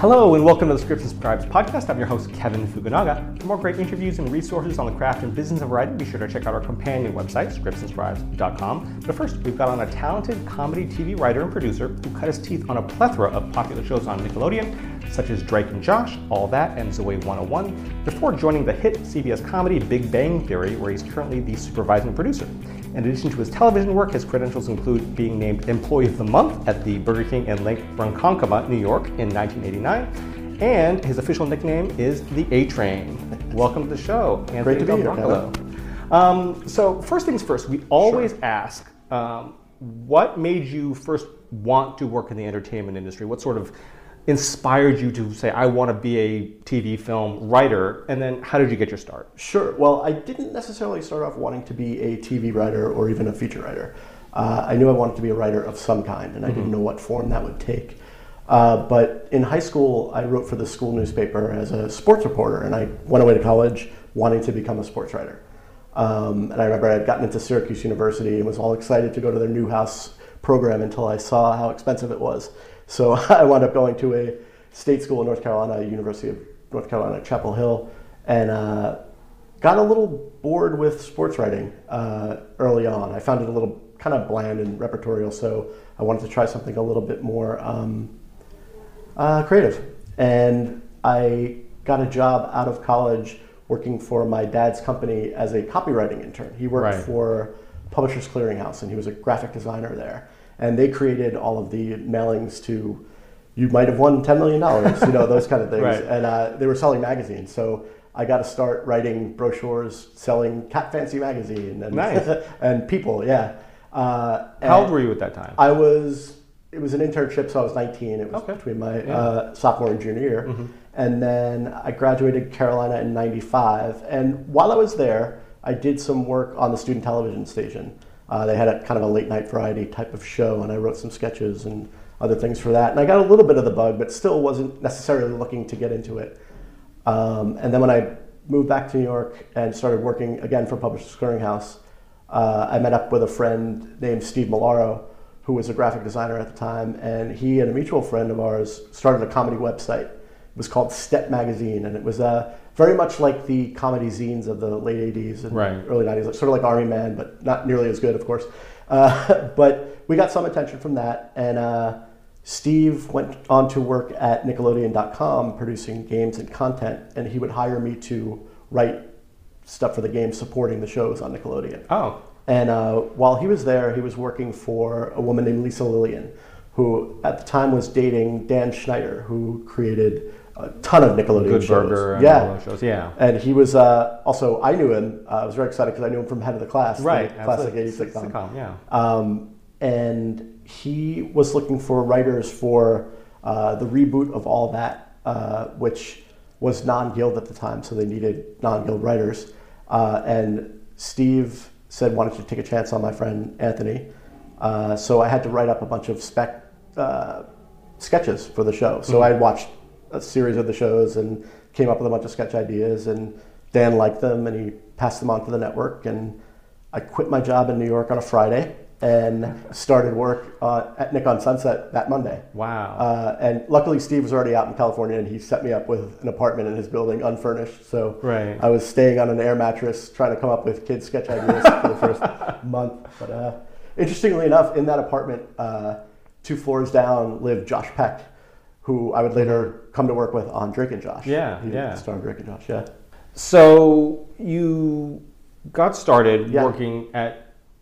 Hello and welcome to the Scripts and Scribes podcast. I'm your host, Kevin Fukunaga. For more great interviews and resources on the craft and business of writing, be sure to check out our companion website, scriptsandscribes.com. But first, we've got on a talented comedy TV writer and producer who cut his teeth on a plethora of popular shows on Nickelodeon, such as Drake and Josh, All That, and Zoey 101, before joining the hit CBS comedy Big Bang Theory, where he's currently the supervising producer. In addition to his television work, his credentials include being named Employee of the Month at the Burger King in Lake Ronkonkoma, New York in 1989. And his official nickname is the A Train. Welcome to the show, Anthony Great to be here, Del Broccolo. Um, so, first things first, we always ask um, what made you first want to work in the entertainment industry? What sort of inspired you to say, I want to be a TV film writer? And then how did you get your start? Sure. Well, I didn't necessarily start off wanting to be a TV writer or even a feature writer. Uh, I knew I wanted to be a writer of some kind, and I didn't know what form that would take. Uh, but in high school, I wrote for the school newspaper as a sports reporter, and I went away to college wanting to become a sports writer. Um, and I remember I had gotten into Syracuse University and was all excited to go to their Newhouse program until I saw how expensive it was. So I wound up going to a state school in North Carolina, University of North Carolina, Chapel Hill, and uh, got a little bored with sports writing uh, early on. I found it a little kind of bland and repertorial, so I wanted to try something a little bit more um, uh, creative. And I got a job out of college working for my dad's company as a copywriting intern. He worked Right. for Publishers Clearinghouse, and he was a graphic designer there. And they created all of the mailings to, you might have won $10 million, you know, those kind of things. Right. And uh, they were selling magazines. So I got to start writing brochures selling Cat Fancy magazine and, Nice. and people, yeah. Uh, How old were you at that time? I was. It was an internship, so I was 19. It was Okay. between my Yeah. Mm-hmm. uh, sophomore and junior year, and then I graduated Carolina in '95. And while I was there, I did some work on the student television station. Uh, they had a kind of a late night variety type of show, and I wrote some sketches and other things for that. And I got a little bit of the bug, but still wasn't necessarily looking to get into it. Um, and then when I moved back to New York and started working again for Publishers Clearinghouse, uh, I met up with a friend named Steve Molaro, who was a graphic designer at the time, and he and a mutual friend of ours started a comedy website. It was called Step Magazine, and it was uh, very much like the comedy zines of the late 80s and Right. early 90s, like, sort of like Army Man, but not nearly as good, of course. Uh, but we got some attention from that, and uh, Steve went on to work at Nickelodeon.com producing games and content, and he would hire me to write stuff for the games supporting the shows on Nickelodeon. Oh, And uh, while he was there, he was working for a woman named Lisa Lillien, who at the time was dating Dan Schneider, who created a ton of Nickelodeon Good shows. Burger and yeah. all those shows. Yeah. And he was uh, also, I knew him. Uh, I was very excited because I knew him from Head of the Class, the Right. classic 86 sitcom. sitcom. Yeah. Um, and he was looking for writers for uh, the reboot of All That, uh, which was non-guild at the time, so they needed non-guild writers. Uh, and Steve said, "Why don't you take a chance on my friend Anthony?" Uh, so I had to write up a bunch of spec uh, sketches for the show. So I watched a series of the shows and came up with a bunch of sketch ideas. And Dan liked them, and he passed them on to the network. And I quit my job in New York on a Friday and started work uh, at Nick on Sunset that Monday. Wow. Uh, and luckily, Steve was already out in California, and he set me up with an apartment in his building, unfurnished. So Right. I was staying on an air mattress, trying to come up with kids' sketch ideas for the first month. But uh, interestingly enough, in that apartment, uh, two floors down, lived Josh Peck, who I would later come to work with on Drake and Josh. Yeah, he yeah. starred Drake and Josh. Yeah. So you got started Yeah. working at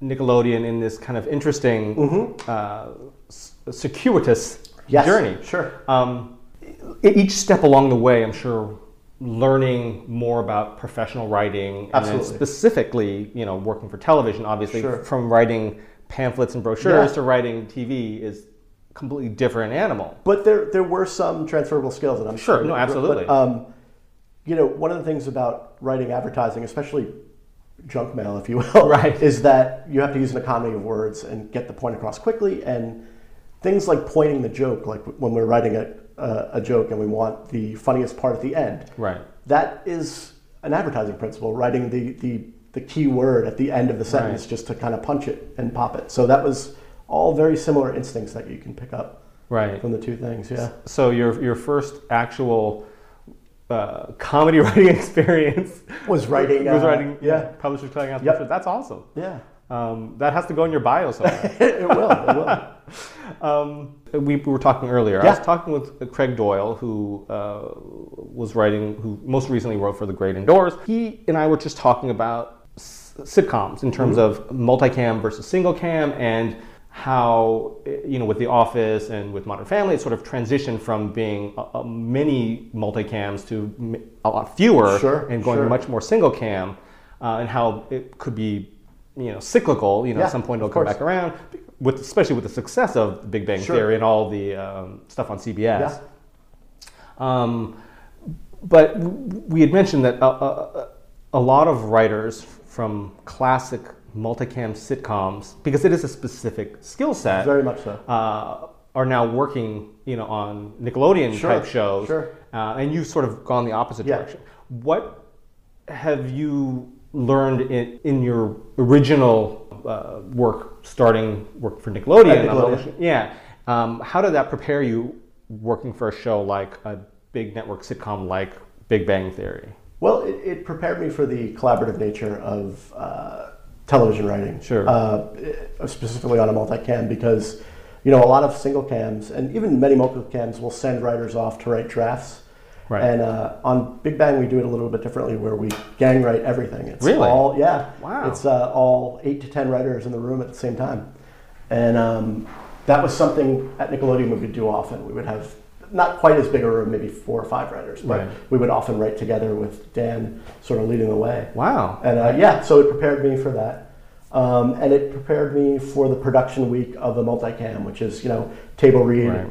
Nickelodeon in this kind of interesting, uh, circuitous Mm-hmm. Yes, journey. sure. Um, each step along the way, I'm sure, learning more about professional writing, and Absolutely. specifically, you know, working for television. Obviously, Sure. from writing pamphlets and brochures Yeah. to writing TV is completely different animal. But there, there were some transferable skills, and I'm Sure, no, but, absolutely. um, you know, one of the things about writing advertising, especially junk mail, if you will, Right. is that you have to use an economy of words and get the point across quickly. And things like pointing the joke, like when we're writing a, a, a joke and we want the funniest part at the end, Right. that is an advertising principle, writing the, the, the key word at the end of the sentence Right. just to kind of punch it and pop it. So that was all very similar instincts that you can pick up Right. from the two things. Yeah. So your your first actual uh, comedy writing experience Was writing, was uh, writing. yeah. Publishers cutting out. Yep. That's awesome. Yeah. Um, that has to go in your bio somewhere. it will. It will. um, we, we were talking earlier. I was talking with Craig Doyle, who uh, was writing, who most recently wrote for The Great Indoors. He and I were just talking about s- sitcoms in terms of multicam versus single cam and how you know with The Office and with Modern Family, it sort of transitioned from being a, a many multicams to a lot fewer Sure, and going sure. much more single cam, uh, and how it could be you know cyclical. You know, Yeah, at some point it'll come course. back around. With especially with the success of The Big Bang Sure. Theory and all the um, stuff on CBS. Yeah. Um, but we had mentioned that a, a, a lot of writers from classic multicam sitcoms, because it is a specific skill set, Very much so. uh, are now working, you know, on Nickelodeon Sure, type shows, sure. uh, and you've sort of gone the opposite Yeah. direction. What have you learned in, in your original uh, work, starting work for Nickelodeon? Nickelodeon. Yeah. Um, how did that prepare you working for a show like a big network sitcom like Big Bang Theory? Well, it, it prepared me for the collaborative nature of uh, television writing. Sure. Uh, specifically on a multicam because, you know, a lot of single cams and even many multicams will send writers off to write drafts. Right. And uh, on Big Bang, we do it a little bit differently where we gang write everything. It's Really? all, yeah. Wow. It's uh, all eight to 10 writers in the room at the same time. And um, that was something at Nickelodeon we would do often. We would have not quite as big a room, maybe four or five writers, but Right. we would often write together with Dan sort of leading the way. Wow. And uh, yeah, so it prepared me for that. Um, and it prepared me for the production week of a multicam, which is, you know, table read. Right.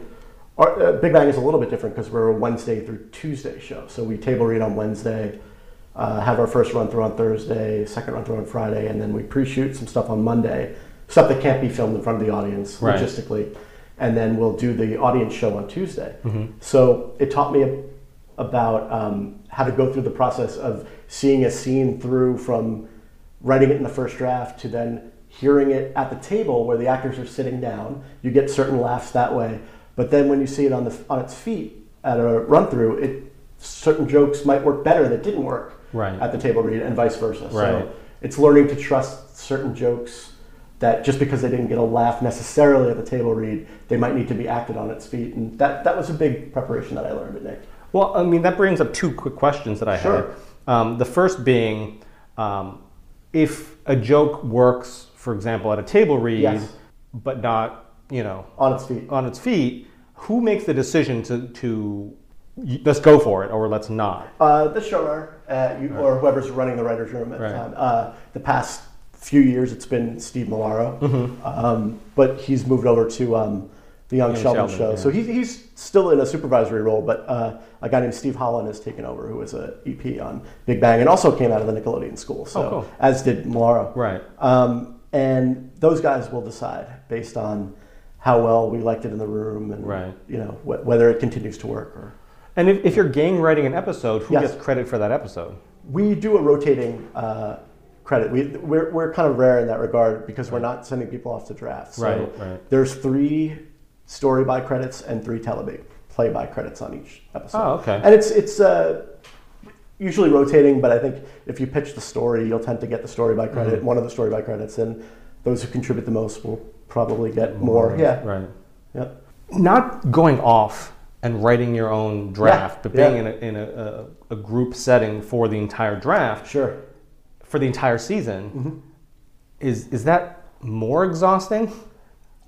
Our, uh, Big Bang is a little bit different because we're a Wednesday through Tuesday show. So we table read on Wednesday, uh, have our first run through on Thursday, second run through on Friday, and then we pre shoot some stuff on Monday, stuff that can't be filmed in front of the audience Right. logistically. And then we'll do the audience show on Tuesday. Mm-hmm. So it taught me about um, how to go through the process of seeing a scene through from writing it in the first draft to then hearing it at the table where the actors are sitting down. You get certain laughs that way, but then when you see it on the on its feet at a run through, it certain jokes might work better that didn't work Right. at the table read, and vice versa. Right. So it's learning to trust certain jokes that just because they didn't get a laugh necessarily at the table read, they might need to be acted on its feet, and that that was a big preparation that I learned at Nick. Well, I mean, that brings up two quick questions that I have. Sure. had. Um, the first being um, if a joke works, for example, at a table read, Yes. but not, you know, On its feet. on its feet, who makes the decision to, to let's go for it or let's not? Uh, the showrunner, uh, you, or whoever's running the writer's room at Right. the time. Uh, the past few years, it's been Steve Molaro, Mm-hmm. um, but he's moved over to um, the Young, Young Sheldon, Sheldon, show. yeah. So he's, he's still in a supervisory role, but uh, a guy named Steve Holland has taken over, who was a EP on Big Bang and also came out of the Nickelodeon school. So Oh, cool. as did Molaro. Right. Um, and those guys will decide based on how well we liked it in the room and Right. you know wh- whether it continues to work or. And if, if you're gang writing an episode, who Yes. gets credit for that episode? We do a rotating uh, credit. We, we're, we're kind of rare in that regard because we're not sending people off to draft. So Right, right. there's three story by credits and three tele play by credits on each episode. Oh, okay. And it's it's uh, usually rotating, but I think if you pitch the story, you'll tend to get the story by credit, Mm-hmm. one of the story by credits, and those who contribute the most will probably get more. Yeah. Right. Yep. Not going off and writing your own draft, Yeah, but being yeah. in, a, in a, a, a group setting for the entire draft, Sure. For the entire season, Mm-hmm. is, is that more exhausting?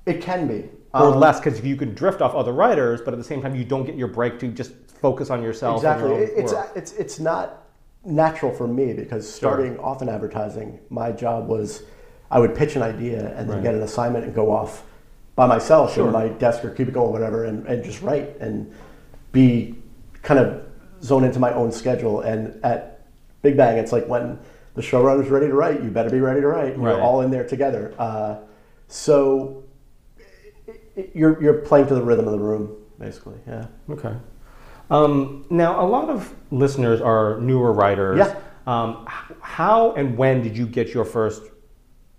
It can be. or Um, less because you can drift off other writers, but at the same time you don't get your break to just focus on yourself. Exactly. your It's, work. it's, it's not natural for me because starting off in advertising, my job was I would pitch an idea and then Right. get an assignment and go off by myself Sure. in my desk or cubicle or whatever and, and just write and be kind of zone into my own schedule. And at Big Bang, it's like when the showrunner's ready to write, you better be ready to write. We're Right. all in there together. Uh, so you're, you're playing to the rhythm of the room, basically. Yeah. Okay. Um, now, a lot of listeners are newer writers. Yeah. Um, how and when did you get your first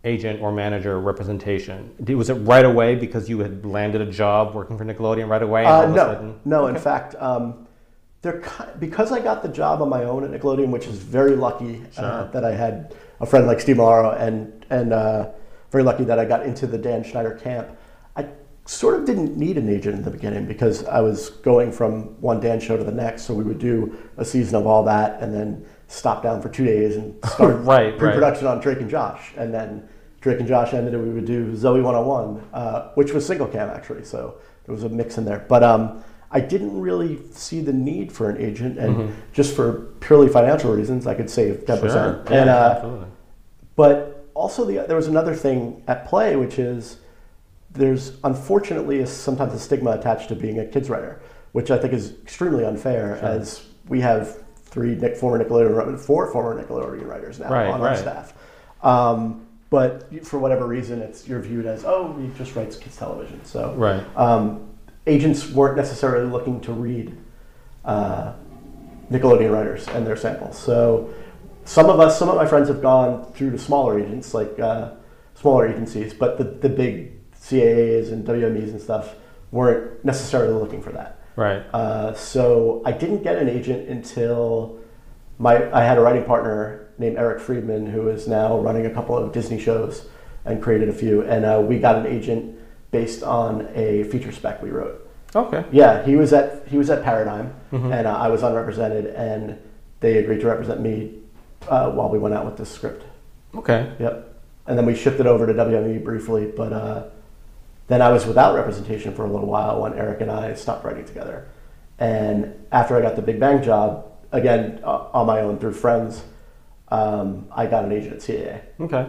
agent or manager representation? Did, was it right away because you had landed a job working for Nickelodeon right away? Uh, no, no. In fact, um, they're because I got the job on my own at Nickelodeon, which is very lucky uh, that I had a friend like Steve Molaro, and and uh, very lucky that I got into the Dan Schneider camp. I sort of didn't need an agent in the beginning because I was going from one Dan show to the next, so we would do a season of all that, and then stop down for two days and start Right, right. pre-production on Drake and Josh, and then Drake and Josh ended, and we would do Zoey 101, uh, which was single cam actually, so there was a mix in there. But um, I didn't really see the need for an agent, and just for purely financial reasons, I could save 10%. Sure. And, uh, but also, the, there was another thing at play, which is there's unfortunately a, sometimes a stigma attached to being a kids writer, which I think is extremely unfair. As we have three Nick, former Nickelodeon, four former Nickelodeon writers now Right, on our right. staff. Um, but for whatever reason, it's you're viewed as oh, he just writes kids television. So Right. um, agents weren't necessarily looking to read uh, Nickelodeon writers and their samples. So some of us, some of my friends have gone through to smaller agents, like uh, smaller agencies, but the, the big CAAs and WMEs and stuff weren't necessarily looking for that. Right. Uh, so I didn't get an agent until my I had a writing partner named Eric Friedman who is now running a couple of Disney shows and created a few, and uh, we got an agent based on a feature spec we wrote. Okay. Yeah, he was at he was at Paradigm, and uh, I was unrepresented, and they agreed to represent me uh, while we went out with this script. Okay. Yep. And then we shipped it over to WME briefly, but uh, then I was without representation for a little while when Eric and I stopped writing together. And after I got the Big Bang job, again on my own through friends, um, I got an agent at CAA. Okay.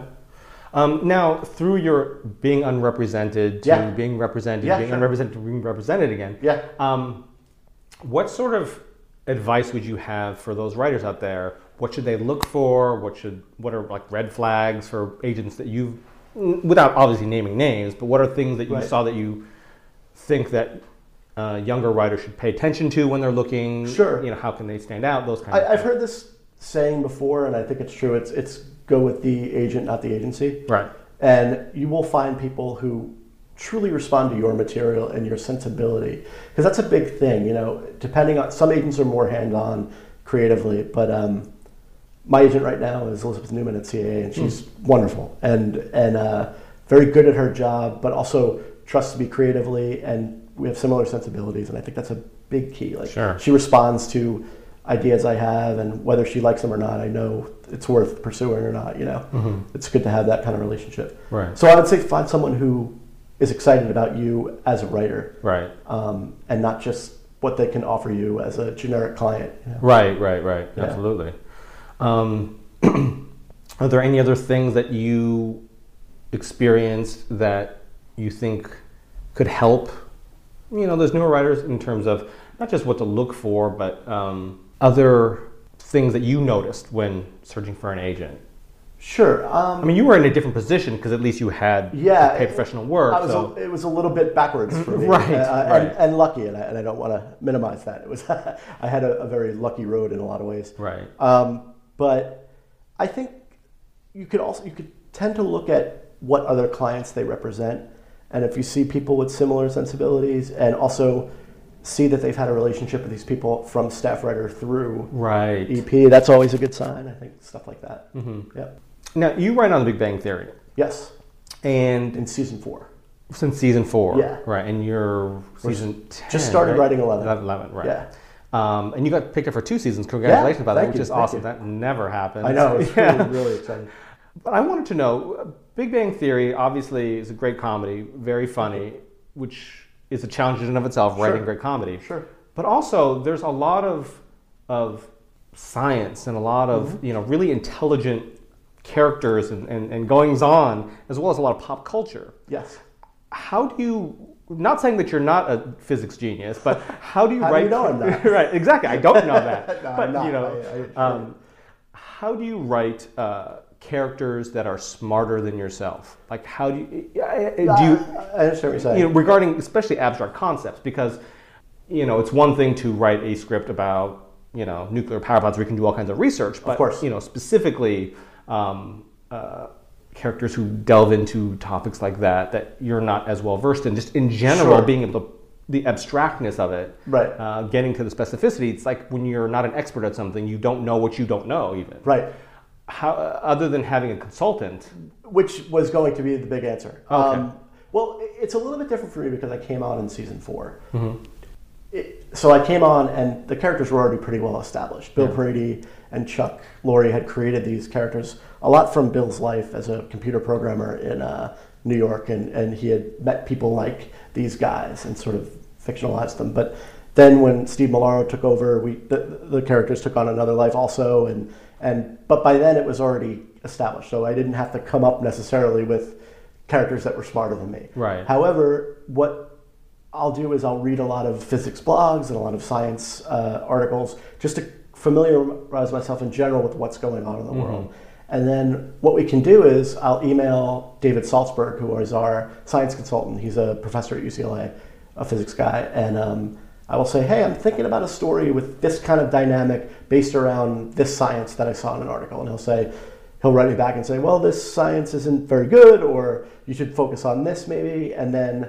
Um, now, through your being unrepresented to Yeah. being represented, Yeah, being sure. unrepresented to being represented again, Yeah. um, what sort of advice would you have for those writers out there? What should they look for? What should what are like red flags for agents that you've, without obviously naming names, but what are things that you Right. saw that you think that uh, younger writers should pay attention to when they're looking? Sure. You know, how can they stand out? Those kind of. I, I've heard this saying before, and I think it's true. It's it's go with the agent, not the agency. Right. And you will find people who truly respond to your material and your sensibility. Because that's a big thing, you know, depending on some agents are more hand on creatively, but um, my agent right now is Elizabeth Newman at CAA, and she's wonderful and, and uh, very good at her job, but also trusts me creatively, and we have similar sensibilities, and I think that's a big key. Like Sure. she responds to ideas I have, and whether she likes them or not, I know it's worth pursuing or not. You know, it's good to have that kind of relationship. Right. So I would say find someone who is excited about you as a writer, Right. um, and not just what they can offer you as a generic client. you know? Right, right, right. Yeah. Absolutely. Um, are there any other things that you experienced that you think could help? You know, those newer writers in terms of not just what to look for, but um, other things that you noticed when searching for an agent. Sure. Um, I mean, you were in a different position because at least you had Yeah, pay professional work. I was so. a, it was a little bit backwards for me, Right, uh, right. And, and lucky, and I, and I don't want to minimize that. It was I had a, a very lucky road in a lot of ways. right. Um, but I think you could also you could tend to look at what other clients they represent, and if you see people with similar sensibilities, and also see that they've had a relationship with these people from staff writer through Right. EP, that's always a good sign. I think stuff like that. Mm-hmm. Yep. Now, you write on The Big Bang Theory, Yes. and In season four. Since season four, Yeah. right, and you're season ten. just started right? writing 11. Eleven, right? Yeah. Um, and you got picked up for two seasons. Congratulations about that, thank which you, is awesome. you. That never happens. I know. It's Yeah. really, really exciting. But I wanted to know, Big Bang Theory obviously is a great comedy, very funny, which is a challenge in and of itself, writing great comedy. Sure. But also, there's a lot of of science and a lot of Mm-hmm. you know really intelligent characters and, and, and goings on, as well as a lot of pop culture. Yes. How do you? Not saying that you're not a physics genius, but how do you How do write? you know I'm not? right, exactly. I don't know that, No, but you know, I- I- um, how do you write uh, characters that are smarter than yourself? Like, how do you? Do you? I understand what you're saying. you know, regarding especially abstract concepts, because you know it's one thing to write a script about you know nuclear power plants We can do all kinds of research, but of course. you know specifically um, uh, characters who delve into topics like that that you're not as well versed in. Just in general, Sure. being able to the abstractness of it, Right. Uh, getting to the specificity. It's like when you're not an expert at something, you don't know what you don't know, even. Right. How, other than having a consultant, Which was going to be the big answer. Okay. Um, well, it's a little bit different for me because I came on in season 4 Mm-hmm. It, so I came on, and the characters were already pretty well established. Bill Yeah. Prady and Chuck Lorre had created these characters a lot from Bill's life as a computer programmer in uh, New York, and, and he had met people like these guys and sort of fictionalized them. But then when Steve Molaro took over, we the, the characters took on another life also, and and but by then it was already established, so I didn't have to come up necessarily with characters that were smarter than me. Right. However, what I'll do is I'll read a lot of physics blogs and a lot of science uh, articles just to familiarize myself in general with what's going on in the world. And then what we can do is I'll email David Saltzberg, who is our science consultant. He's a professor at UCLA, a physics guy, and um, I will say, hey, I'm thinking about a story with this kind of dynamic based around this science that I saw in an article, and he'll say. He'll write me back and say, "Well, this science isn't very good, or you should focus on this maybe." And then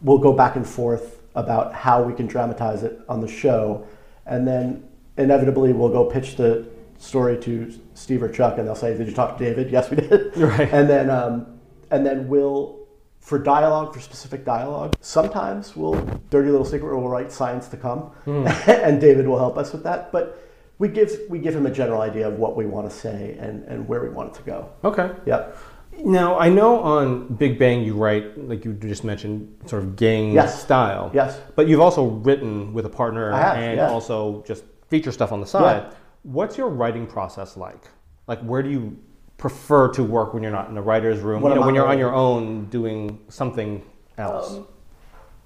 we'll go back and forth about how we can dramatize it on the show, and then inevitably we'll go pitch the story to Steve or Chuck, and they'll say, "Did you talk to David?" Yes, we did. Right. And then, um, and then we'll for dialogue for specific dialogue. Sometimes we'll dirty little secret. We'll write science to come, hmm. and David will help us with that. But we give we give him a general idea of what we want to say and, and where we want it to go. okay. Yep. Now I know on Big Bang you write, like you just mentioned, sort of gang Yes. style. Yes. But you've also written with a partner have, and also just feature stuff on the side. Yeah. What's your writing process like? Like, where do you prefer to work when you're not in the writer's room? When you know, when you're on your own doing something else. Um,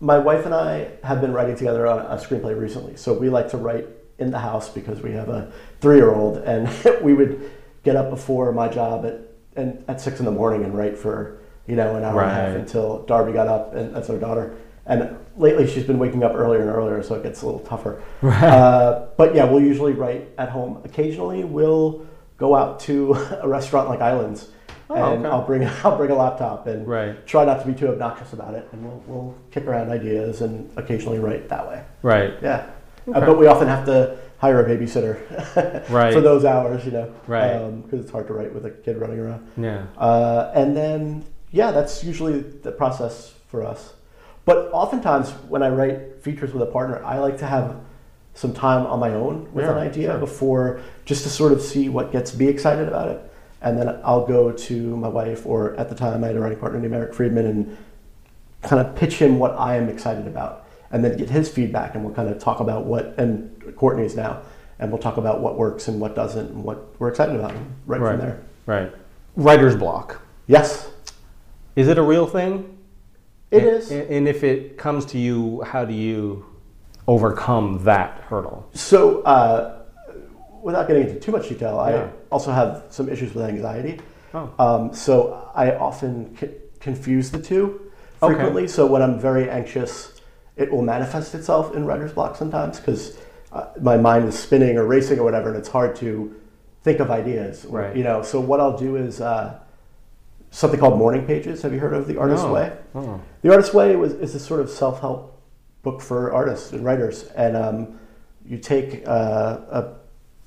my wife and I have been writing together on a screenplay recently. So we like to write in the house because we have a three-year-old, and we would get up before my job at and at six in the morning and write for you know an hour and a half until Darby got up, and that's our daughter. And lately, she's been waking up earlier and earlier, so it gets a little tougher. Uh, but yeah, we'll usually write at home. Occasionally, we'll go out to a restaurant like Islands, Oh, and okay. I'll bring I'll bring a laptop and Right. try not to be too obnoxious about it, and we'll, we'll kick around ideas and occasionally write that way. Right. Yeah, Okay. uh, but we often have to hire a babysitter Right. for those hours, you know, Right. Because it's hard to write with a kid running around. Yeah. Uh, and then, yeah, that's usually the process for us. But oftentimes, when I write features with a partner, I like to have some time on my own with Yeah, an idea sure. before, just to sort of see what gets me excited about it. And then I'll go to my wife, or at the time I had a writing partner named Eric Friedman, and kind of pitch him what I am excited about, and then get his feedback, and we'll kind of talk about what, and Courtney's now, and we'll talk about what works and what doesn't, and what we're excited about, right, Right. from there. Right. Writer's block. Yes, Is it a real thing? it and, is. And if it comes to you, how do you overcome that hurdle? So, uh, without getting into too much detail, Yeah. I also have some issues with anxiety. Oh. Um, so, I often c- confuse the two Okay. frequently. So, when I'm very anxious, it will manifest itself in writer's block sometimes because uh, my mind is spinning or racing or whatever, and it's hard to think of ideas. or- Right. You know, so what I'll do is uh, something called morning pages. Have you heard of the Artist's No. Way? Oh. The Artist's Way was, is a sort of self help book for artists and writers. And um, you take uh, a,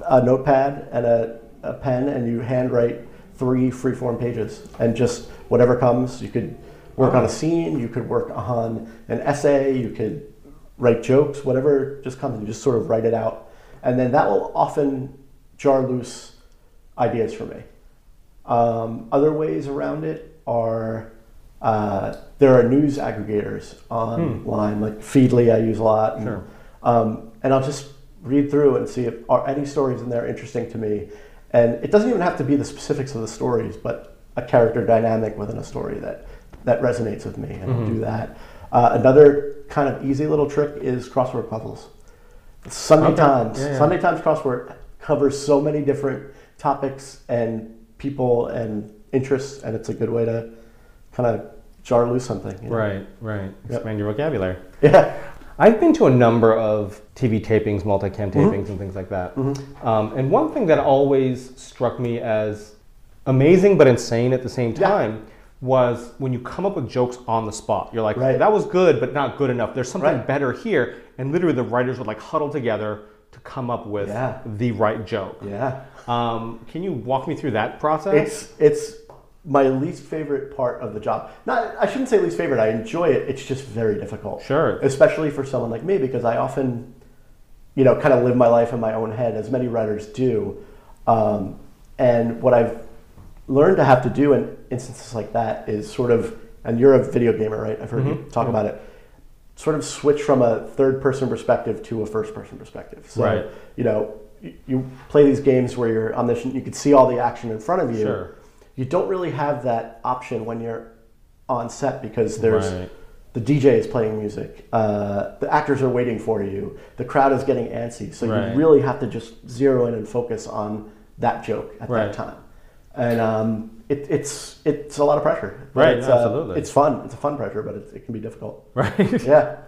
a notepad and a, a pen and you handwrite three freeform pages. And just whatever comes, you could work on a scene, you could work on an essay, you could write jokes, whatever just comes, you just sort of write it out. And then that will often jar loose ideas for me. Um, other ways around it are uh, there are news aggregators online, like Feedly, I use a lot. And, Sure. um, and I'll just read through and see if are any stories in there interesting to me. And it doesn't even have to be the specifics of the stories, but a character dynamic within a story that, that resonates with me, and I'll do that. Uh, another kind of easy little trick is crossword puzzles. Sunday Okay. Times. Yeah, yeah. Sunday Times crossword covers so many different topics and people and interests, and it's a good way to kind of jar loose something. you know? Right, right. Expand your vocabulary. Yeah. I've been to a number of TV tapings, multicam Mm-hmm. tapings, and things like that. Um, and one thing that always struck me as amazing but insane at the same Yeah. time was when you come up with jokes on the spot. You're like, Right. that was good, but not good enough. There's something Right. better here. And literally the writers would like huddle together to come up with Yeah. the right joke. Yeah. Um, can you walk me through that process? It's it's my least favorite part of the job. Not I shouldn't say least favorite. I enjoy it. It's just very difficult. Sure. Especially for someone like me because I often, you know, kind of live my life in my own head as many writers do. Um, and what I've learned to have to do in instances like that is sort of, and you're a video gamer, right? I've heard you talk about it. Sort of switch from a third person perspective to a first person perspective. So, Right. you know, you, you play these games where you're omniscient, you can see all the action in front of you. Sure. You don't really have that option when you're on set because there's Right. the DJ is playing music, uh, the actors are waiting for you, the crowd is getting antsy. So Right. you really have to just zero in and focus on that joke at Right. that time. And um, it, it's it's a lot of pressure. Right, It's, absolutely. it's fun. It's a fun pressure, but it, it can be difficult. right? Yeah.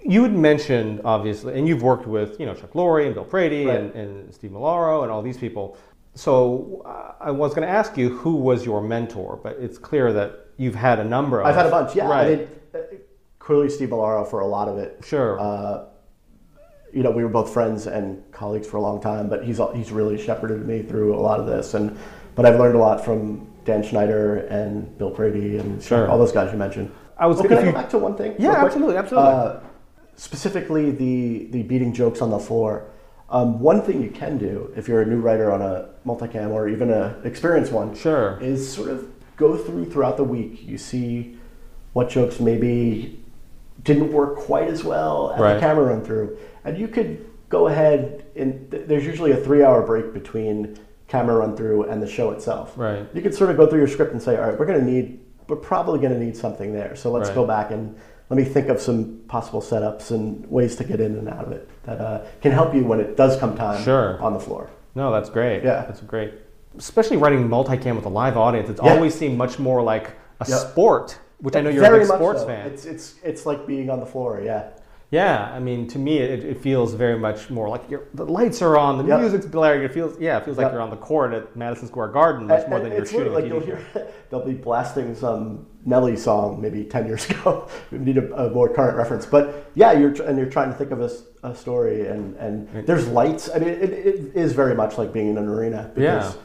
You had mentioned, obviously, and you've worked with, you know, Chuck Lorre and Bill Prady and, and Steve Molaro and all these people. So uh, I was going to ask you who was your mentor, but it's clear that you've had a number of. I've had a bunch. Yeah. Right. I mean, uh, clearly Steve Molaro for a lot of it. Sure. Uh, you know, we were both friends and colleagues for a long time, but he's he's really shepherded me through a lot of this, and but I've learned a lot from Dan Schneider and Bill Prady and Sure. all those guys you mentioned. I was Oh, gonna- can I go back to one thing? Yeah, absolutely, absolutely. Uh, specifically, the the beating jokes on the floor. Um, one thing you can do if you're a new writer on a multicam or even an experienced one, Sure. is sort of go through throughout the week. You see what jokes maybe didn't work quite as well at Right. the camera run through, and you could go ahead and th- there's usually a three hour break between camera run through and the show itself. Right. You could sort of go through your script and say, all right, we're going to need, we're probably going to need something there. So let's Right. go back and let me think of some possible setups and ways to get in and out of it that uh, can help you when it does come time Sure. on the floor. No, that's great. Yeah. That's great. Especially writing multicam with a live audience, it's Yeah. always seemed much more like a Yep. sport, which I know you're Very a big sports so. fan. It's, it's, it's like being on the floor, yeah. Yeah, I mean, to me, it, it feels very much more like you're, the lights are on, the Yep. music's blaring. It feels, yeah, it feels like Yep. you're on the court at Madison Square Garden much And- more than you're shooting like you'll hear they'll be blasting some Nelly song maybe 10 years ago. We need a, a more current reference. But yeah you're tr- and you're trying to think of a story and and there's lights. I mean it, it is very much like being in an arena because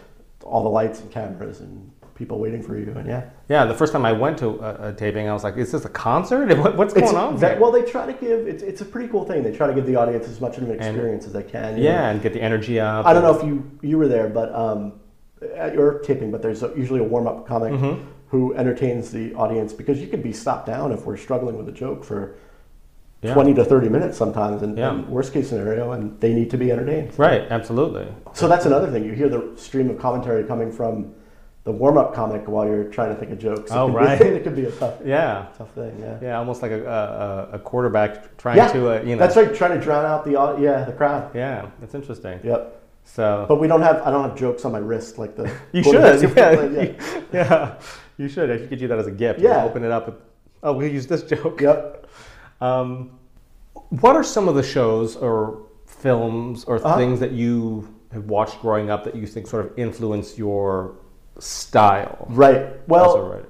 all the lights and cameras and people waiting for you and yeah Yeah, the first time I went to a, a taping, I was like, "Is this a concert? What, what's it's going on?" here? well they try to give it's, it's a pretty cool thing they try to give the audience as much of an experience as they can you know. yeah, and get the energy up. I don't know if you you were there, but um, at your taping, but there's a, usually a warm up comic Mm-hmm. who entertains the audience because you could be stopped down if we're struggling with a joke for Yeah. twenty to thirty minutes sometimes, and, Yeah. and worst case scenario, and they need to be entertained. Right, absolutely. So that's another thing. You hear the stream of commentary coming from the warm up comic while you're trying to think of jokes. It Oh, could right. Be, it could be a tough Yeah, tough thing. Yeah. yeah, almost like a, a, a quarterback trying Yeah, to, uh, you know. that's right. Trying to drown out the yeah the crowd. Yeah, that's interesting. Yep. So But we don't have I don't have jokes on my wrist like the you should, yeah, you- yeah, you should. I should get you that as a gift. Yeah. You open it up. and- Oh, we'll use this joke. Yep. Um, what are some of the shows or films or Uh-huh. things that you have watched growing up that you think sort of influenced your style Right. Well,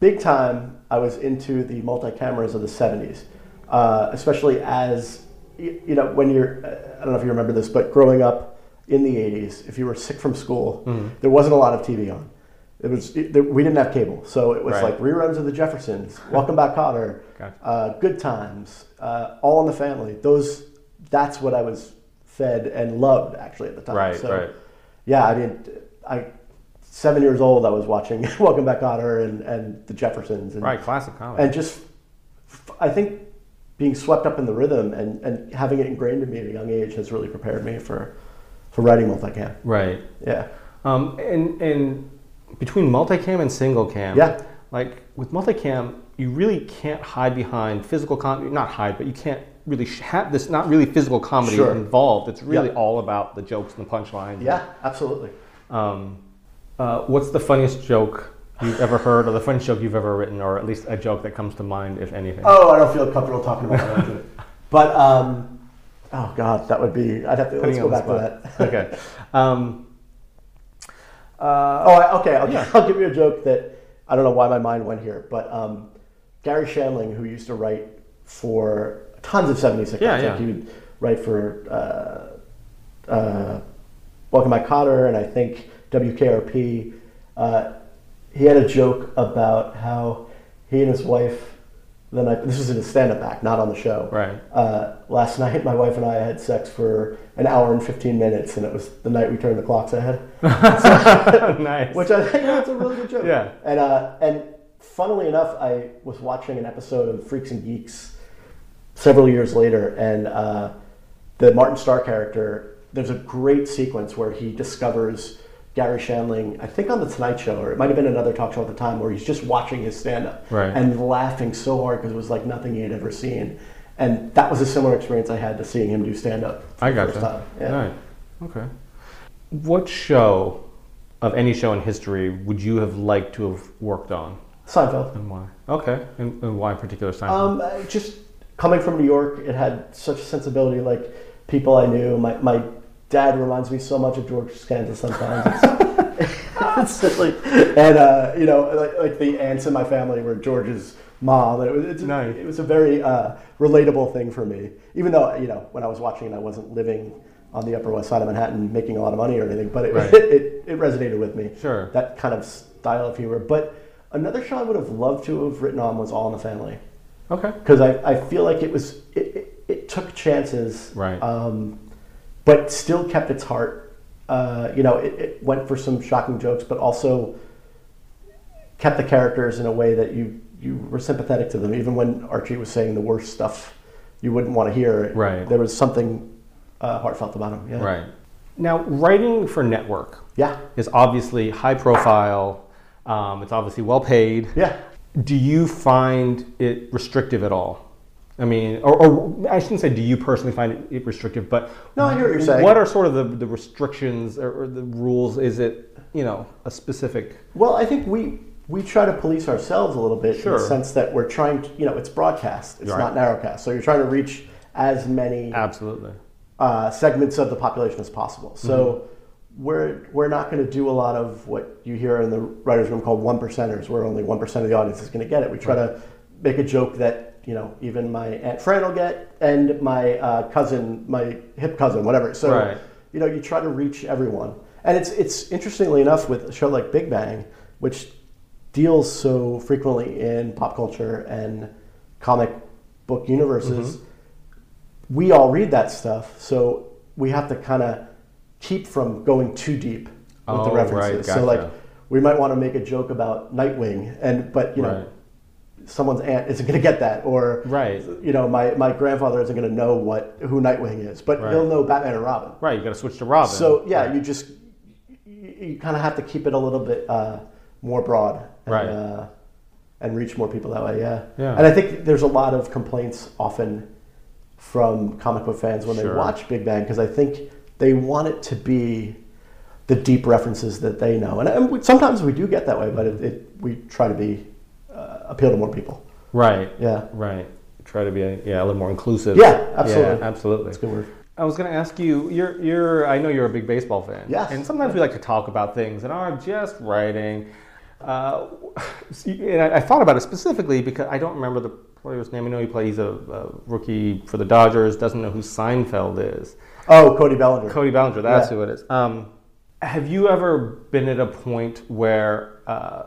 big time, I was into the multi cameras of the 70s, uh, especially as, you know, when you're, uh, I don't know if you remember this, but growing up in the 80s, if you were sick from school, Mm-hmm. there wasn't a lot of TV on. It was it, we didn't have cable, so it was Right. like reruns of The Jeffersons, Welcome Back, Kotter, Gotcha. uh, Good Times, uh, All in the Family. Those, that's what I was fed and loved actually at the time. Right, so, right. Yeah, I mean, I seven years old, I was watching Welcome Back, Kotter and, and The Jeffersons, and, Right, classic comedy. and just I think being swept up in the rhythm and, and having it ingrained in me at a young age has really prepared me for for writing multicam. right. Yeah, Um, and and between multicam and single cam, Yeah. like with multicam, you really can't hide behind physical comedy. Not hide, but you can't really sh- have this. Not really physical comedy Sure. involved. It's really Yeah. all about the jokes and the punchlines. yeah, absolutely. Um, uh, what's the funniest joke you've ever heard, or the funniest joke you've ever written, or at least a joke that comes to mind, if anything? Oh, I don't feel comfortable talking about that. but um, oh god, that would be. I'd have to. Putting let's go back to that. okay. Um, Uh, Oh, I, okay. I'll, Yeah. I'll give you a joke that I don't know why my mind went here, but um, Garry Shandling, who used to write for tons of 70s sitcoms, Yeah, like yeah. he would write for uh, uh, Welcome Back Kotter and I think WKRP. Uh, he had a joke about how he and his wife, the night this was in a stand-up act, not on the show. Right. Uh, last night, my wife and I had sex for an hour and 15 minutes, and it was the night we turned the clocks ahead. nice. Which I think that's a really good joke. Yeah. And uh, and funnily enough, I was watching an episode of Freaks and Geeks several years later, and uh, the Martin Starr character. There's a great sequence where he discovers Garry Shandling. I think on the Tonight Show, or it might have been another talk show at the time, where he's just watching his stand up Right. and laughing so hard because it was like nothing he had ever seen. And that was a similar experience I had to seeing him do stand up. I got first you. time. Yeah. Right. Okay. What show of any show in history would you have liked to have worked on, Seinfeld. and why? Okay, and, and why in particular Seinfeld? Um, just coming from New York, it had such a sensibility. Like people I knew, my, my dad reminds me so much of George Costanza sometimes. It's, it's silly, and uh, you know, like, like the aunts in my family were George's mom. It was it's, Nice. it was a very uh, relatable thing for me. Even though you know, when I was watching it, I wasn't living on the Upper West Side of Manhattan making a lot of money or anything, but it, Right. it, it resonated with me Sure. that kind of style of humor. But another show I would have loved to have written on was All in the Family okay. because I, I feel like it was it, it, it took chances, Right. Um, but still kept its heart. Uh, you know, it, it went for some shocking jokes, but also kept the characters in a way that you you were sympathetic to them, even when Archie was saying the worst stuff you wouldn't want to hear. Right. There was something uh, heartfelt about him. Yeah. Right. Now, writing for network Yeah. is obviously high profile. Um, it's obviously well paid. Yeah. Do you find it restrictive at all? I mean, or, or I shouldn't say do you personally find it restrictive, but No, I hear what you're saying. What are sort of the, the restrictions or, or the rules? Is it you know a specific? Well, I think we we try to police ourselves a little bit in the sense that we're trying to, you know, it's broadcast, it's Right. not narrowcast. So you're trying to reach as many Absolutely. uh, segments of the population as possible. So we're we're not going to do a lot of what you hear in the writers' room called one percenters, where only one percent of the audience is going to get it. We try to make a joke that you know even my aunt Fran will get, and my uh, cousin, my hip cousin, whatever. So Right. you know you try to reach everyone, and it's it's interestingly enough with a show like Big Bang, which deals so frequently in pop culture and comic book universes we all read that stuff, so we have to kind of keep from going too deep with Oh, the right, references. gotcha. So like we might want to make a joke about Nightwing, and but you know Right. Someone's aunt isn't going to get that, or Right. you know my, my grandfather isn't going to know what who Nightwing is, but Right. he'll know Batman and Robin. Right. You got to switch to Robin. So yeah, Right. you just you, you kind of have to keep it a little bit uh, more broad, and, Right. Uh, and reach more people that way. Yeah, Yeah. And I think there's a lot of complaints often from comic book fans when Sure. they watch Big Bang because I think they want it to be the deep references that they know, and, and we, sometimes we do get that way, but it, it, we try to be uh, appeal to more people. right. Yeah, Right. Try to be a, yeah a little more inclusive. Yeah, absolutely. Yeah, absolutely. that's a good word. I was going to ask you. You're, you're. I know you're a big baseball fan. Yes. And sometimes we like to talk about things, and oh, I'm just writing. Uh, and I, I thought about it specifically because I don't remember the player's name. I know he plays. He's a, a rookie for the Dodgers. Doesn't know who Seinfeld is. Oh, Cody Bellinger. Cody Bellinger. That's Yeah. who it is. Um, have you ever been at a point where uh,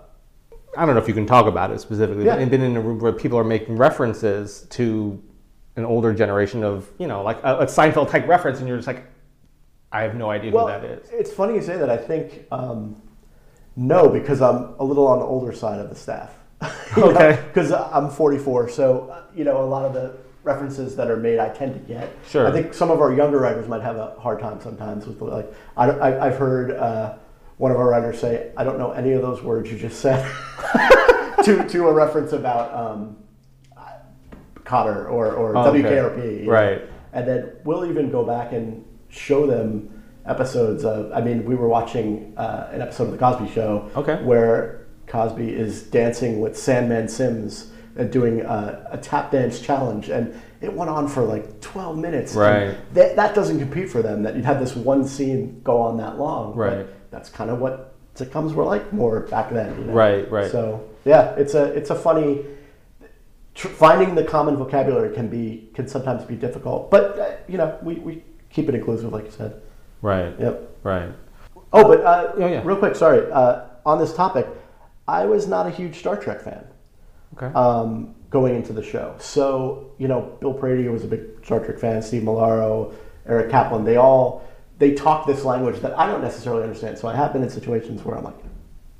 I don't know if you can talk about it specifically, Yeah. but been in a room where people are making references to an older generation of you know like a, a Seinfeld type reference, and you're just like, I have no idea well, who that is. It's funny you say that. I think um, no, because I'm a little on the older side of the staff. Okay. Because I'm 44, so uh, you know a lot of the references that are made, I tend to get. Sure. I think some of our younger writers might have a hard time sometimes with like. I, I, I've heard uh, one of our writers say, "I don't know any of those words you just said," to to a reference about um, Kotter or or Oh, okay. WKRP. know. Right. And then we'll even go back and show them episodes of. I mean, we were watching uh, an episode of the Cosby Show, Okay. where Cosby is dancing with Sandman Sims and doing uh, a tap dance challenge, and it went on for like 12 minutes. Right. That, that doesn't compete for them. That you'd have this one scene go on that long. Right. That's kind of what sitcoms were like more back then. You know? Right, right. So yeah, it's a it's a funny. Tr- finding the common vocabulary can be can sometimes be difficult, but uh, you know we, we keep it inclusive, like you said. Right. Yep. Right. Oh, but uh, Oh, yeah. real quick, sorry. Uh, on this topic, I was not a huge Star Trek fan Okay. um, going into the show. So, you know, Bill Prady was a big Star Trek fan, Steve Molaro, Eric Kaplan, they all, they talk this language that I don't necessarily understand. So I have been in situations where I'm like,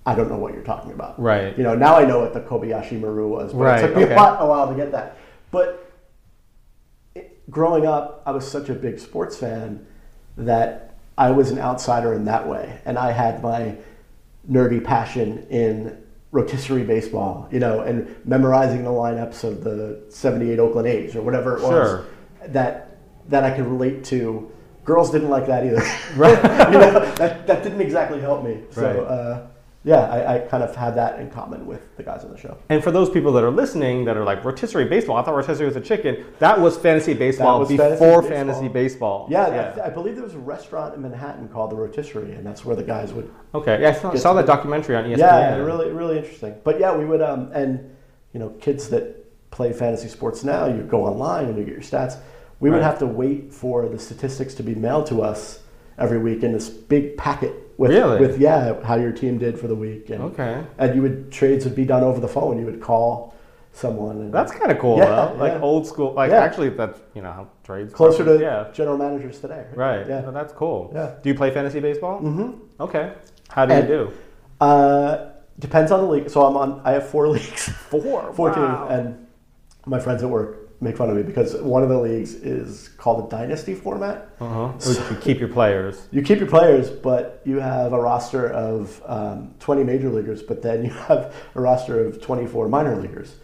I don't know what you're talking about. Right. You know, now I know what the Kobayashi Maru was, but Right, it took me okay. a, while, to get that. But it, growing up, I was such a big sports fan that I was an outsider in that way. And I had my nerdy passion in rotisserie baseball, you know, and memorizing the lineups of the 78 Oakland A's or whatever it was Sure. that, that I could relate to. Girls didn't like that either. Right. you know, that, that didn't exactly help me. So, Right. uh, yeah, I, I kind of had that in common with the guys on the show. And for those people that are listening that are like rotisserie baseball, I thought rotisserie was a chicken. That was fantasy baseball was before fantasy fantasy, baseball. baseball. Yeah, I, I believe there was a restaurant in Manhattan called the Rotisserie, and that's where the guys would. Okay. Yeah, I saw, saw that documentary on ESPN. Yeah, really, really interesting. But yeah, we would, um, and you know, kids that play fantasy sports now, you go online and you get your stats. We would have to wait for the statistics to be mailed to us every week in this big packet with, Really? with yeah, how your team did for the week, and Okay. and you would trades would be done over the phone. You would call someone, and That's kind of cool, Yeah, though. Like old school. Like Yeah. actually, that's you know how trades closer to yeah. general managers today. Right. right. Yeah. No, that's cool. Yeah. Do you play fantasy baseball? Mm-hmm. Okay. How do And- you do? Uh, depends on the league. So I'm on. I have four leagues, Four. four wow. teams, and my friends at work make fun of me because one of the leagues is called the dynasty format. Uh-huh. You keep your players. You keep your players, but you have a roster of um, 20 major leaguers, but then you have a roster of 24 minor leaguers.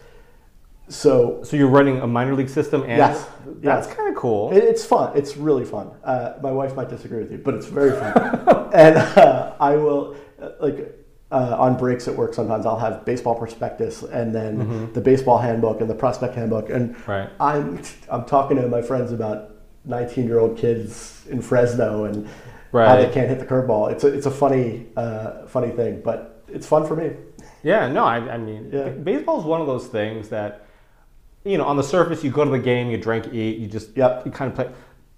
So So you're running a minor league system, and Yes. that's Yes. kind of cool. It, it's fun. It's really fun. Uh, my wife might disagree with you, but it's very fun. and uh, I will uh, like uh, on breaks at work. Sometimes I'll have baseball prospectus and then the baseball handbook and the prospect handbook. And Right. I'm I'm talking to my friends about 19 year old kids in Fresno and how they can't hit the curveball. It's a it's a funny uh, funny thing, but it's fun for me. Yeah, no, I, I mean, Yeah. baseball is one of those things that, you know, on the surface, you go to the game, you drink, eat, you just, Yep. you kind of play,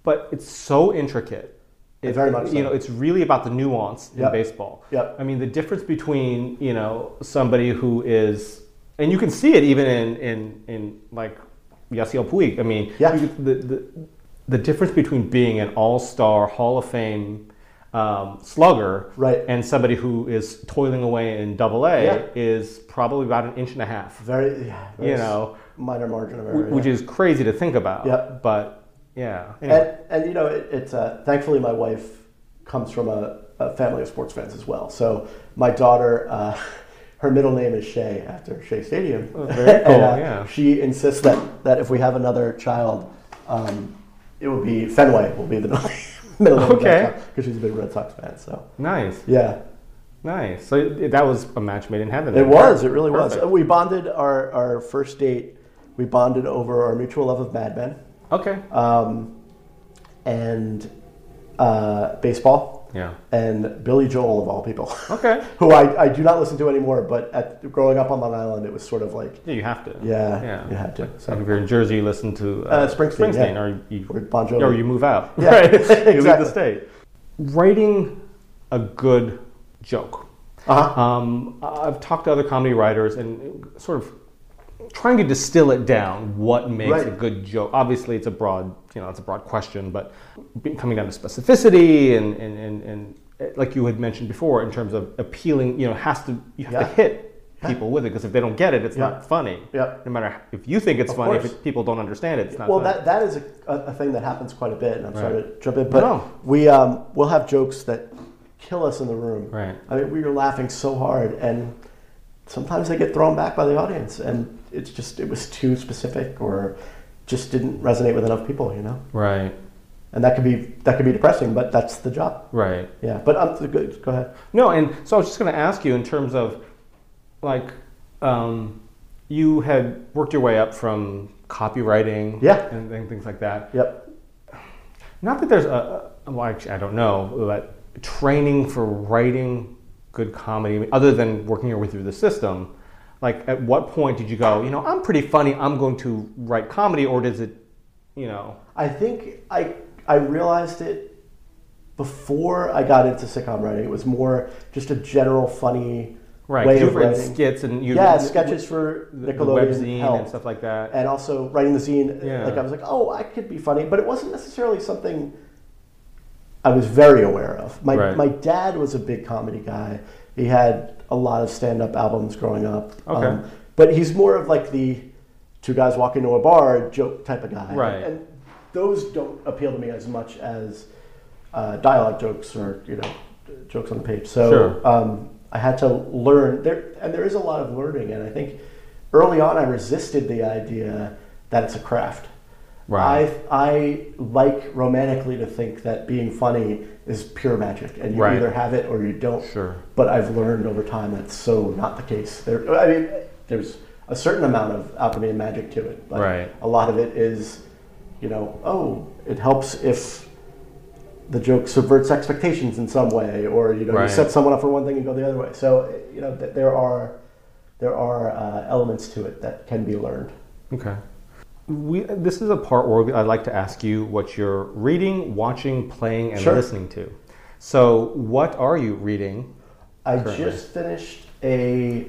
but it's so intricate. It, Very much You know, it's really about the nuance in Yep. baseball. Yep. I mean, the difference between you know somebody who is, and you can see it even in in in like Yasiel Puig. I mean, Yeah. the the the difference between being an all-star Hall of Fame um, slugger Right. and somebody who is toiling away in Double A Yeah. is probably about an inch and a half, Very yeah, You know, minor margin of error. which yeah. is crazy to think about. Yep. But yeah, anyway. And, and you know, it, it's uh, thankfully my wife comes from a, a family of sports fans as well. So my daughter, uh, her middle name is Shay after Shea Stadium. Oh, very cool, and, uh, yeah. She insists that, that if we have another child, um, it will be Fenway will be the middle name. Okay. Because she's a big Red Sox fan. So nice, yeah, nice. So it- that was a match made in heaven. it was. It really was. We bonded our, our first date. We bonded over our mutual love of Mad Men Okay. um, and uh, baseball. Yeah. and Billy Joel of all people, Okay. who I, I do not listen to anymore. But at, growing up on Long Island, it was sort of like, Yeah, you have to. yeah, Yeah. you had to. Like if you're in Jersey, you listen to uh, Uh, Springsteen, yeah. or you or Bon Jovi. or you move out. Yeah, right. you leave exactly. the state. Writing a good joke. uh-huh. Um, I've talked to other comedy writers and sort of trying to distill it down. What makes Right. a good joke? Obviously, it's a broad, you know, it's a broad question, but coming down to specificity and and, and, and eh, like you had mentioned before, in terms of appealing, you know, has to you have Yeah. to hit people with it because if they don't get it, it's Yeah. not funny. Yeah. No matter if you think it's Of funny, if course. it, people don't understand it, it's not Well, funny. that, that is a, a, thing that happens quite a bit, and I'm sorry to jump in, but No. we um, we'll have jokes that kill us in the room. Right. I mean, we were laughing so hard, and sometimes they get thrown back by the audience, and it's just it was too specific or just didn't resonate with enough people, you know. right. And that could be that could be depressing, but that's the job. Right. Yeah, but um, go, go ahead. No, and so I was just going to ask you in terms of like um, you had worked your way up from copywriting Yeah. and, and things like that. Yep. Not that there's a, a well, actually, I don't know, but training for writing good comedy other than working your way through the system? Like, at what point did you go, you know, I'm pretty funny, I'm going to write comedy, or does it, you know? I think I I realized it before I got into sitcom writing. It was more just a general funny Right, way of writing. skits and you yeah, sketches for the, the Nickelodeon zine helped. and stuff like that. and also writing the zine. Yeah. Like I was like, oh, I could be funny, but it wasn't necessarily something I was very aware of. My Right. my dad was a big comedy guy. He had a lot of stand up albums growing up. Um, but he's more of like the two guys walk into a bar joke type of guy. Right. And those don't appeal to me as much as uh, dialogue jokes or you know jokes on the page. So Sure. um, I had to learn there, and there is a lot of learning. And I think early on I resisted the idea that it's a craft. Right. I I like romantically to think that being funny is pure magic, and you Right. either have it or you don't. Sure. But I've learned over time that's so not the case. There, I mean, there's a certain amount of alchemy and magic to it, but Right. a lot of it is, you know, oh, it helps if the joke subverts expectations in some way, or you know, Right. you set someone up for one thing and go the other way. So you know, th- there are there are uh, elements to it that can be learned. Okay. We, this is a part where I'd like to ask you what you're reading, watching, playing, and Sure. listening to. So, what are you reading? I Currently. just finished a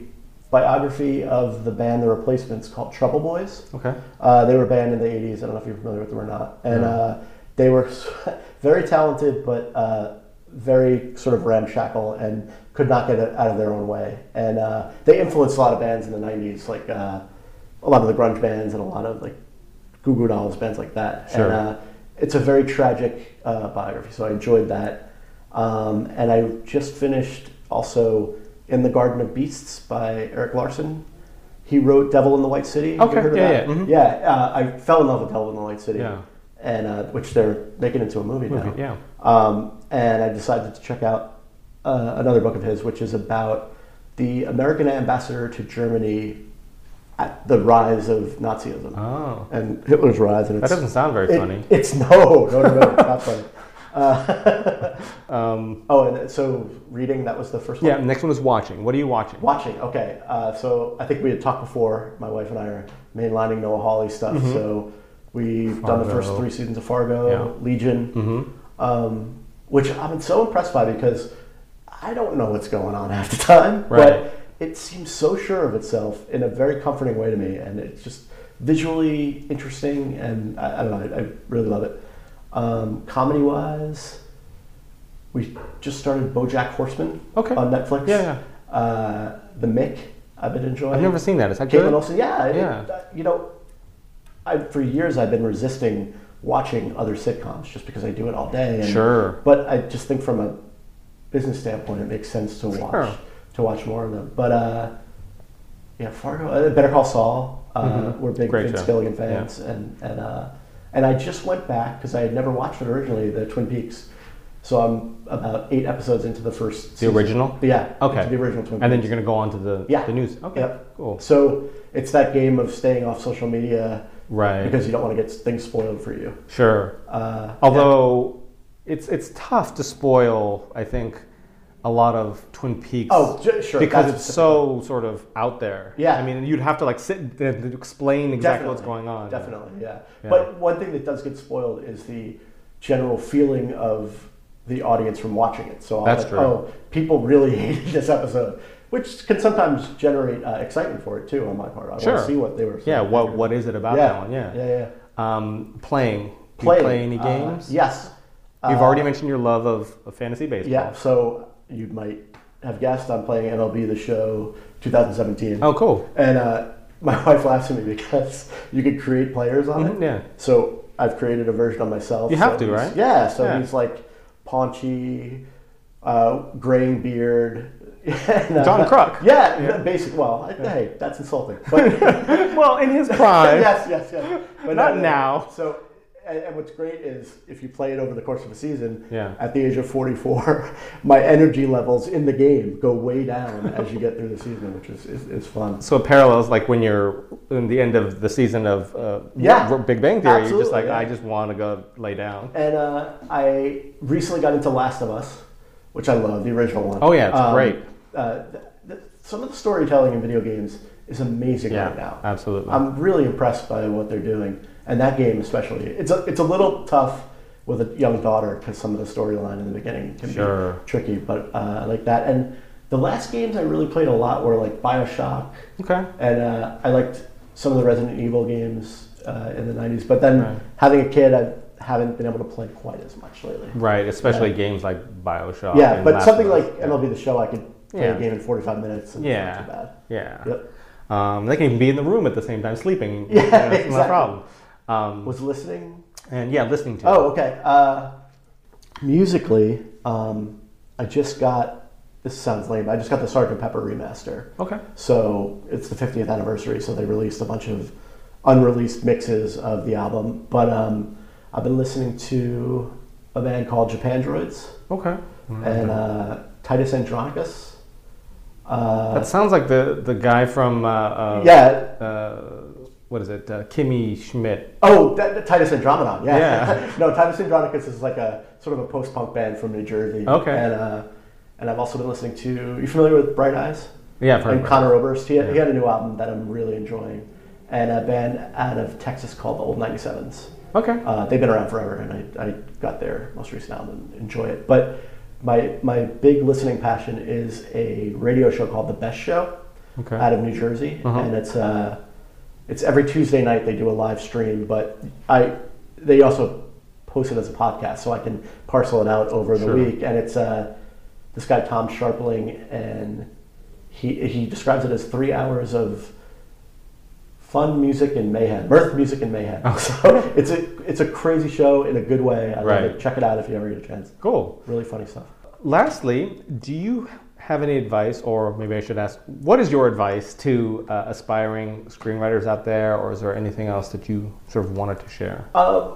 biography of the band The Replacements called Trouble Boys. Okay. Uh, they were a band in the 80s. I don't know if you're familiar with them or not. And No. uh, they were very talented, but uh, very sort of ramshackle and could not get it out of their own way. And uh, they influenced a lot of bands in the 90s, like uh, a lot of the grunge bands and a lot of like Goo Goo Dolls, bands like that. Sure. And uh, it's a very tragic uh, biography, so I enjoyed that. Um, and I just finished also In the Garden of Beasts by Erik Larson. He wrote Devil in the White City. Okay, heard of yeah, that? yeah, mhm. Yeah, uh, I fell in love with Devil in the White City. Yeah. And uh, which they're making into a movie, now. Yeah. Um, and I decided to check out uh, another book of his, which is about the American ambassador to Germany at the rise of Nazism Oh. and Hitler's rise. And That doesn't sound very it- funny. It's no, no, no, no, it's not funny. Uh, Um, oh, and so reading that was the first one. yeah, next one was watching. What are you watching? Watching, okay. Uh, so I think we had talked before. My wife and I are mainlining Noah Hawley stuff. So we've done the first Mm-hmm. Three seasons of Fargo, Yeah. Legion, Mm-hmm. um, which I've been so impressed by because I don't know what's going on half the time, Right. but it seems so sure of itself in a very comforting way to me, and it's just visually interesting, and I, I don't know, I, I really love it. Um, comedy wise, we just started BoJack Horseman Okay. on Netflix. Yeah, Uh, the Mick, I've been enjoying. I've never seen that. Is that Kaitlin good? Olson, yeah, it- Yeah. uh, you know, I for years I've been resisting watching other sitcoms just because I do it all day. And, Sure. But I just think from a business standpoint, it makes sense to watch Sure. To watch more of them. But uh, yeah, Fargo, uh, Better Call Saul. Uh, Mhm. We're big Great Vince show. Gilligan fans, and and uh, and I just went back because I had never watched it originally, the Twin Peaks. So I'm about eight episodes into the first. The season. original? Yeah. Okay. The original Twin Peaks. And then you're going to go on to the, Yeah. the news. Okay. Yep. Cool. So it's that game of staying off social media Right. because you don't want to get things spoiled for you. Sure. Uh, Although it's it's tough to spoil, I think, a lot of Twin Peaks. Oh, j- sure, Because it's so sort of out there. Yeah. I mean, you'd have to like sit and and explain exactly what's going on. Definitely, yeah. Yeah. But one thing that does get spoiled is the general feeling of the audience from watching it. So I'll That's like, true. oh, people really hated this episode, which can sometimes generate uh, excitement for it too on my part. I Sure. want to see what they were. Yeah. saying What what is it about yeah. that one? Yeah. yeah, yeah. Um, playing. Playing, play any uh, games? yes. You've Uh, already mentioned your love of, of fantasy baseball. Yeah, so you might have guessed I'm playing MLB The Show 2017. Oh, cool. And uh, my wife laughs at me because you could create players on Mhm, it. yeah. So I've created a version of myself. You So have to, right? Yeah. So Yeah. he's like paunchy, uh, graying beard. and, uh, John Kruk. Yeah, Yeah. basic. Well, I- hey, that's insulting. But well, in his prime. yes, yes, yes. But Not no, no. now. So, and, and what's great is if you play it over the course of a season, Yeah. at the age of 44, my energy levels in the game go way down as you get through the season, which is, is, is fun. So it parallels like when you're in the end of the season of uh, Yeah. Big Bang Theory. you're just like, yeah. I just want to go lay down. And uh, I recently got into Last of Us, which I love, the original one. Oh, yeah, it's Um, great. uh, th- th- some of the storytelling in video games is amazing Yeah, right now. absolutely. I'm really impressed by what they're doing, and that game especially. It's a, it's a little tough with a young daughter because some of the storyline in the beginning can Sure. be tricky, but uh, I like that. And the last games I really played a lot were like Bioshock, okay. and uh, I liked some of the Resident Evil games uh, in the '90s. But then Right. having a kid, I haven't been able to play quite as much lately. Right, especially Yeah. games like Bioshock. yeah, but something like MLB The Show, I could play Yeah. a game in 45 minutes. And Yeah. Not too bad. Yeah. Yep. Um, they can even be in the room at the same time sleeping. Yeah, You know, it's exactly. not a problem. Um, Was listening and yeah, listening to. Oh, okay. Uh, musically, um, I just got. This sounds lame. I just got the Sgt. Pepper remaster. Okay. So it's the 50th anniversary. So they released a bunch of unreleased mixes of the album. But um, I've been listening to a band called Japandroids Okay. and uh, Titus Andronicus. Uh, that sounds like the the guy from uh, uh, yeah. What is it? Uh, Kimmy Schmidt. Oh, that, Titus Andromedon. Yeah. Yeah. no, Titus Andronicus is like a sort of a post-punk band from New Jersey. Okay. And uh, and I've also been listening to. You familiar with Bright Eyes? Yeah, I've heard and. Conor Oberst. He had, he had a new album that I'm really enjoying, and a band out of Texas called the Old 97s. Okay. Uh, they've been around forever, and I, I got their most recent album and enjoy it. But my my big listening passion is a radio show called The Best Show Okay. out of New Jersey, Uh-huh. and it's uh, it's every Tuesday night they do a live stream, but I they also post it as a podcast, so I can parcel it out over the Sure. week. And it's uh, this guy Tom Scharpling, and he he describes it as three hours of fun music and mayhem, mirth, music, and mayhem. Oh. So it's a it's a crazy show in a good way. I love Right. it. Check it out if you ever get a chance. Cool. Really funny stuff. Lastly, do you have any advice, or maybe I should ask, what is your advice to uh, aspiring screenwriters out there, or is there anything else that you sort of wanted to share? Uh,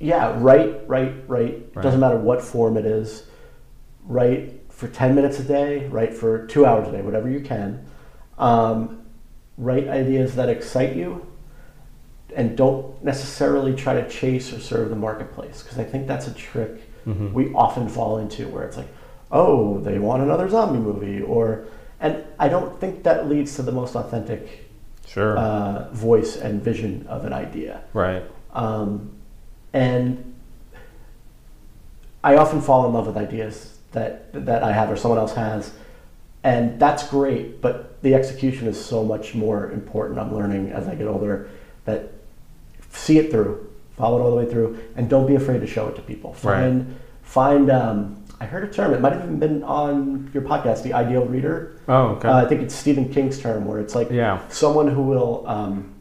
yeah, write, write, write. Right. Doesn't matter what form it is. Write for 10 minutes a day, write for two hours a day, whatever you can. Um, write ideas that excite you and don't necessarily try to chase or serve the marketplace because I think that's a trick Mhm. we often fall into where it's like, oh, they want another zombie movie, or, and I don't think that leads to the most authentic Sure. uh, voice and vision of an idea. right. Um, and I often fall in love with ideas that that I have or someone else has, and that's great. But the execution is so much more important. I'm learning as I get older that see it through, follow it all the way through, and don't be afraid to show it to people. Right. Find find. Um, I heard a term. It might have even been on your podcast, the ideal reader. Oh, okay. Uh, I think it's Stephen King's term, where it's like Yeah. someone who will um,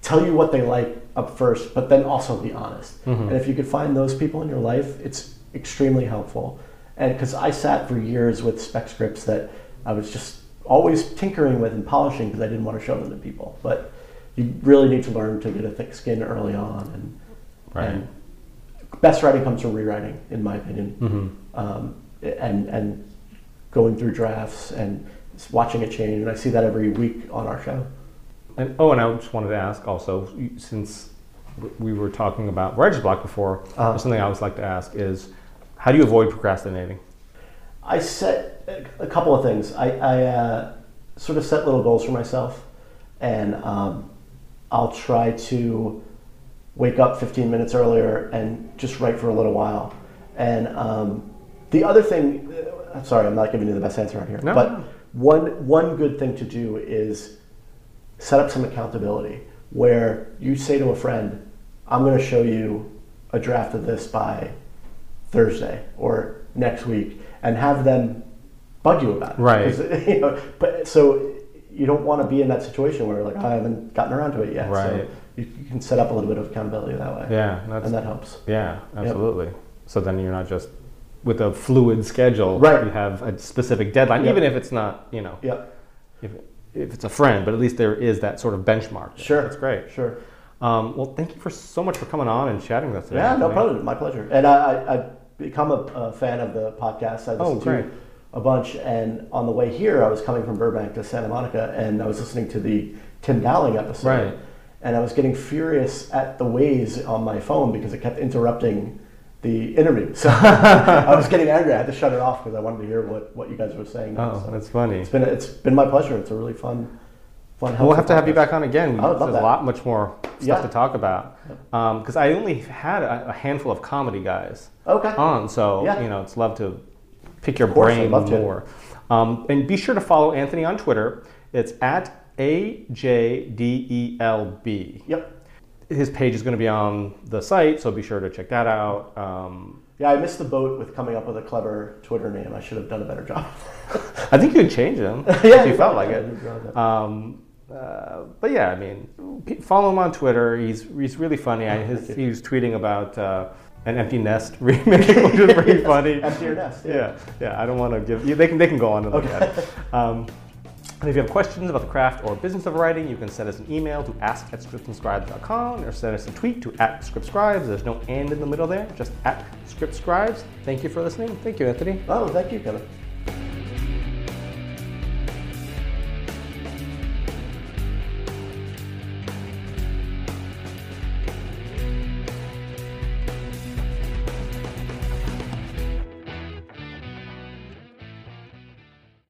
tell you what they like up first, but then also be honest. Mhm. And if you could find those people in your life, it's extremely helpful. And because I sat for years with spec scripts that I was just always tinkering with and polishing because I didn't want to show them to people. But you really need to learn to get a thick skin early on. And, Right. and best writing comes from rewriting, in my opinion hmm um, and and going through drafts and watching it change. And I see that every week on our show. And oh, and I just wanted to ask also, since we were talking about writer's block before, Uh-huh. something I always like to ask is, how do you avoid procrastinating? I set a- a couple of things. I, I uh, sort of set little goals for myself, and um, I'll try to wake up 15 minutes earlier and just write for a little while. And um, the other thing, uh, I'm sorry, I'm not giving you the best answer on here, No, but one one good thing to do is set up some accountability where you say to a friend, "I'm going to show you a draft of this by Thursday or next week," and have them bug you about it. Right. You know, but so you don't want to be in that situation where like I haven't gotten around to it yet. So Right. You, you can set up a little bit of accountability that way. Yeah, And that helps. yeah, absolutely. So then you're not just with a fluid schedule. Right. You have a specific deadline, Yep. even if it's not, you know, Yep. if, if it's a friend, but at least there is that sort of benchmark. Sure. That's great. Sure. Um, well, thank you for so much for coming on and chatting with us today. Yeah, no problem. My pleasure. And I, I, I've become a, a fan of the podcast. I listen Oh, great. to a bunch. And on the way here, I was coming from Burbank to Santa Monica, and I was listening to the Tim Dowling episode. Right. And I was getting furious at the Waze on my phone because it kept interrupting the interview. So I was getting angry. I had to shut it off because I wanted to hear what, what you guys were saying. Oh, So that's funny. it's been it's been my pleasure. It's a really fun, fun. We'll have to have you back on again. I would love There's a lot much more stuff Yeah. to talk about. Because I only had a, a handful of comedy guys Okay. on, so Yeah. you know, it's love to pick your brain love more. Um, and be sure to follow Anthony on Twitter. It's at AJDELB. Yep. His page is going to be on the site, so be sure to check that out. Um, Yeah, I missed the boat with coming up with a clever Twitter name. I should have done a better job. I think you could change them Yeah, if you felt like it. you'd rather that. Um, uh, but yeah, I mean, follow him on Twitter. He's he's really funny. I, his, he was tweeting about uh, an empty nest remake, which is pretty funny. Empty nest, yeah. Yeah, yeah. I don't want to give. You, they can they can go on and look at it. Um, and if you have questions about the craft or business of writing, you can send us an email to ask at scriptandscribes.com or send us a tweet to at scriptscribes. There's no and in the middle there, just at scriptscribes. Thank you for listening. Thank you, Anthony. Oh, thank you, Kevin.